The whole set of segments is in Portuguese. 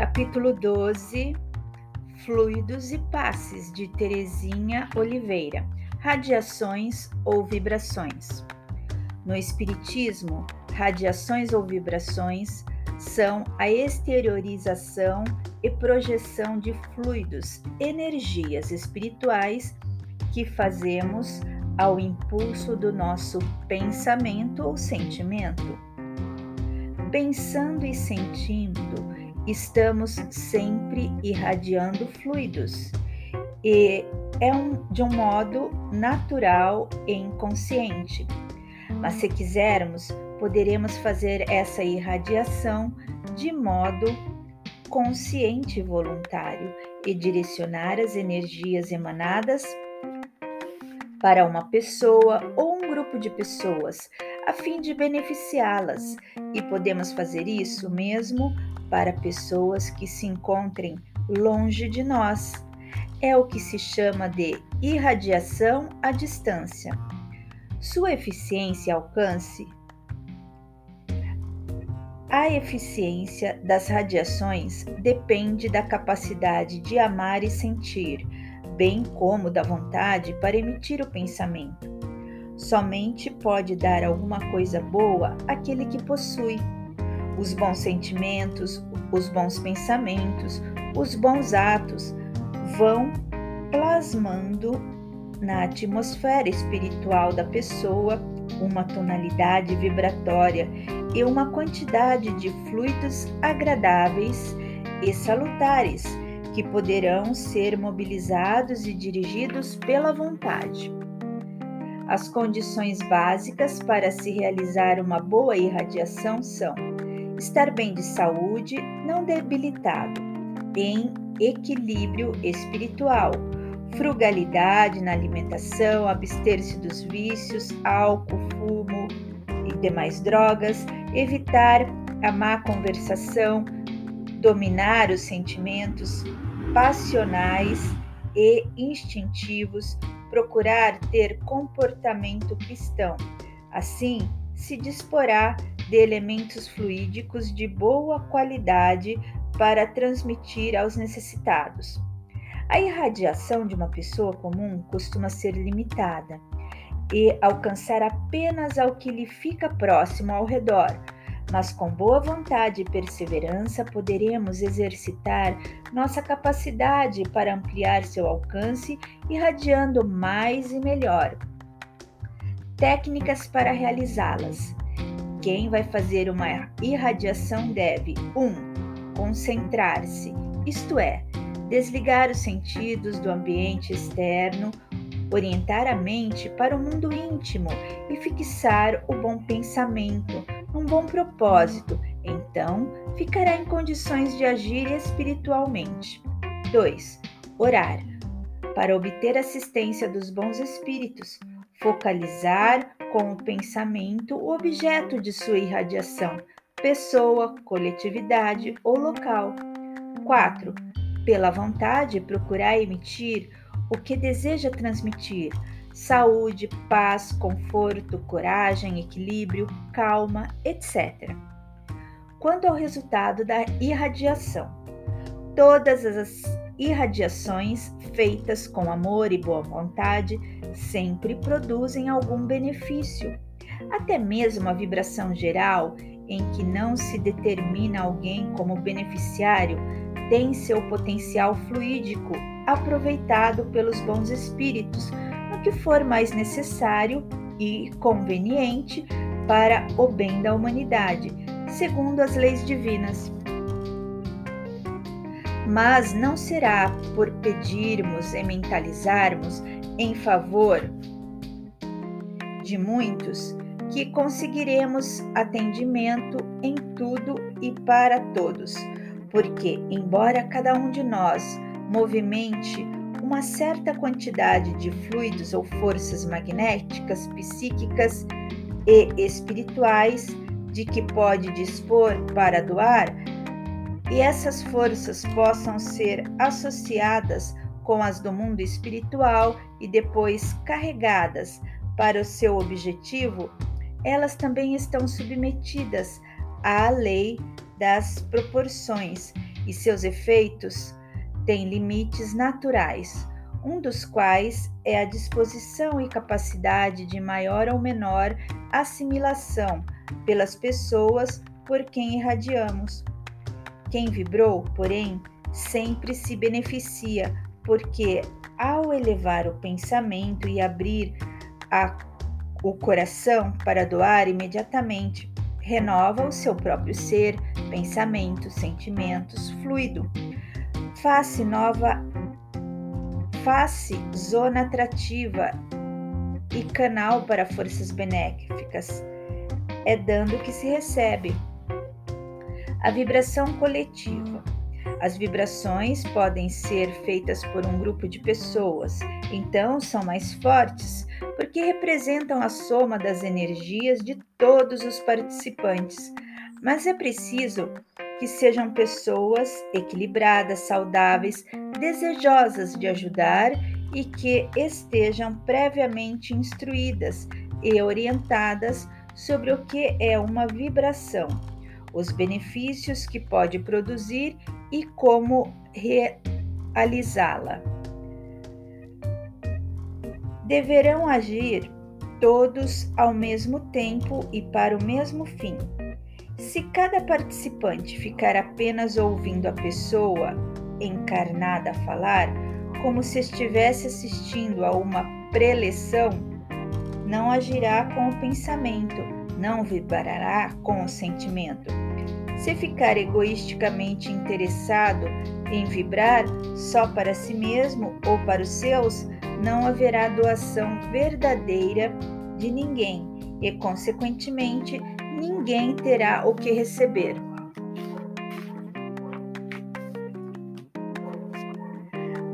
Capítulo 12 Fluidos e passes de Terezinha Oliveira. Radiações ou vibrações. No Espiritismo, radiações ou vibrações são a exteriorização e projeção de fluidos, energias espirituais que fazemos ao impulso do nosso pensamento ou sentimento. Pensando e sentindo, estamos sempre irradiando fluidos e é um, de um modo natural e inconsciente. Mas se quisermos, poderemos fazer essa irradiação de modo consciente e voluntário e direcionar as energias emanadas para uma pessoa ou um grupo de pessoas, a fim de beneficiá-las, e podemos fazer isso mesmo para pessoas que se encontrem longe de nós. É o que se chama de irradiação à distância. Sua eficiência e alcance. A eficiência das radiações depende da capacidade de amar e sentir, bem como da vontade para emitir o pensamento. Somente pode dar alguma coisa boa aquele que possui os bons sentimentos, os bons pensamentos, os bons atos vão plasmando na atmosfera espiritual da pessoa uma tonalidade vibratória e uma quantidade de fluidos agradáveis e salutares que poderão ser mobilizados e dirigidos pela vontade. As condições básicas para se realizar uma boa irradiação são estar bem de saúde, não debilitado, em equilíbrio espiritual, frugalidade na alimentação, abster-se dos vícios, álcool, fumo e demais drogas, evitar a má conversação, dominar os sentimentos passionais e instintivos, procurar ter comportamento cristão. Assim, se disporá de elementos fluídicos de boa qualidade para transmitir aos necessitados. A irradiação de uma pessoa comum costuma ser limitada e alcançar apenas ao que lhe fica próximo ao redor, mas com boa vontade e perseverança poderemos exercitar nossa capacidade para ampliar seu alcance, irradiando mais e melhor. Técnicas para realizá-las. Quem vai fazer uma irradiação deve 1. Um, concentrar-se, isto é, desligar os sentidos do ambiente externo, orientar a mente para o mundo íntimo e fixar o bom pensamento, um bom propósito, então ficará em condições de agir espiritualmente. 2. Orar, para obter assistência dos bons espíritos, focalizar com o pensamento o objeto de sua irradiação, pessoa, coletividade ou local. 4. Pela vontade, procurar emitir o que deseja transmitir: saúde, paz, conforto, coragem, equilíbrio, calma, etc. Quanto ao resultado da irradiação, todas as irradiações feitas com amor e boa vontade sempre produzem algum benefício. Até mesmo a vibração geral, em que não se determina alguém como beneficiário, tem seu potencial fluídico aproveitado pelos bons espíritos no que for mais necessário e conveniente para o bem da humanidade, segundo as leis divinas mas não será por pedirmos e mentalizarmos em favor de muitos que conseguiremos atendimento em tudo e para todos, porque, embora cada um de nós movimente uma certa quantidade de fluidos ou forças magnéticas, psíquicas e espirituais de que pode dispor para doar, e essas forças possam ser associadas com as do mundo espiritual e depois carregadas para o seu objetivo, elas também estão submetidas à lei das proporções e seus efeitos têm limites naturais, um dos quais é a disposição e capacidade de maior ou menor assimilação pelas pessoas por quem irradiamos. Quem vibrou, porém, sempre se beneficia, porque ao elevar o pensamento e abrir a, o coração para doar imediatamente, renova o seu próprio ser, pensamentos, sentimentos, fluido. Face nova, face zona atrativa e canal para forças benéficas. É dando que se recebe. A vibração coletiva. As vibrações podem ser feitas por um grupo de pessoas, então são mais fortes porque representam a soma das energias de todos os participantes. Mas é preciso que sejam pessoas equilibradas, saudáveis, desejosas de ajudar e que estejam previamente instruídas e orientadas sobre o que é uma vibração, os benefícios que pode produzir e como realizá-la. Deverão agir todos ao mesmo tempo e para o mesmo fim. Se cada participante ficar apenas ouvindo a pessoa encarnada falar, como se estivesse assistindo a uma preleção, não agirá com o pensamento, não vibrará com o sentimento. Se ficar egoisticamente interessado em vibrar só para si mesmo ou para os seus, não haverá doação verdadeira de ninguém e, consequentemente, ninguém terá o que receber.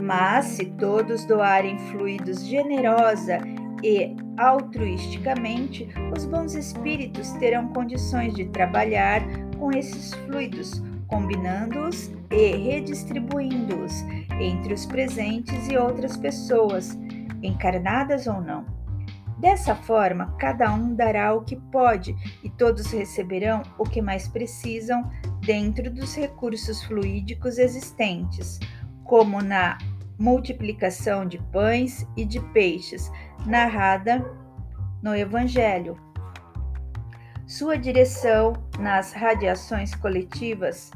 Mas se todos doarem fluidos generosa e altruisticamente, os bons espíritos terão condições de trabalhar com esses fluidos, combinando-os e redistribuindo-os entre os presentes e outras pessoas, encarnadas ou não. Dessa forma, cada um dará o que pode e todos receberão o que mais precisam dentro dos recursos fluídicos existentes, como na multiplicação de pães e de peixes, narrada no Evangelho. Sua direção nas radiações coletivas.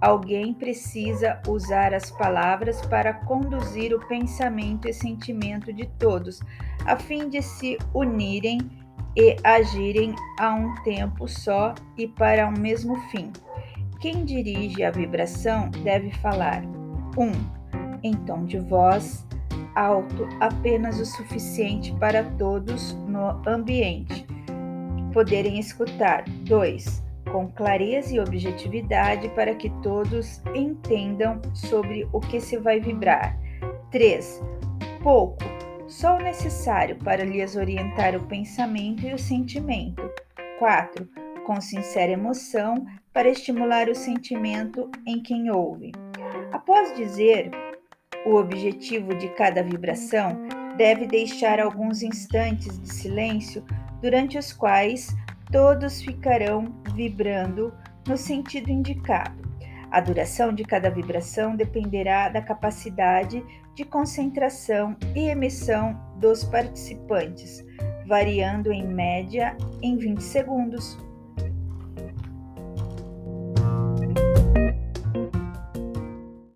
Alguém precisa usar as palavras para conduzir o pensamento e sentimento de todos, a fim de se unirem e agirem a um tempo só e para um mesmo fim. Quem dirige a vibração deve falar: 1. Um, em tom de voz alto, apenas o suficiente para todos no ambiente poderem escutar. 2. Com clareza e objetividade para que todos entendam sobre o que se vai vibrar. 3. Pouco, só o necessário para lhes orientar o pensamento e o sentimento. 4. Com sincera emoção para estimular o sentimento em quem ouve. Após dizer o objetivo de cada vibração, deve deixar alguns instantes de silêncio durante os quais todos ficarão vibrando no sentido indicado. A duração de cada vibração dependerá da capacidade de concentração e emissão dos participantes, variando em média em 20 segundos.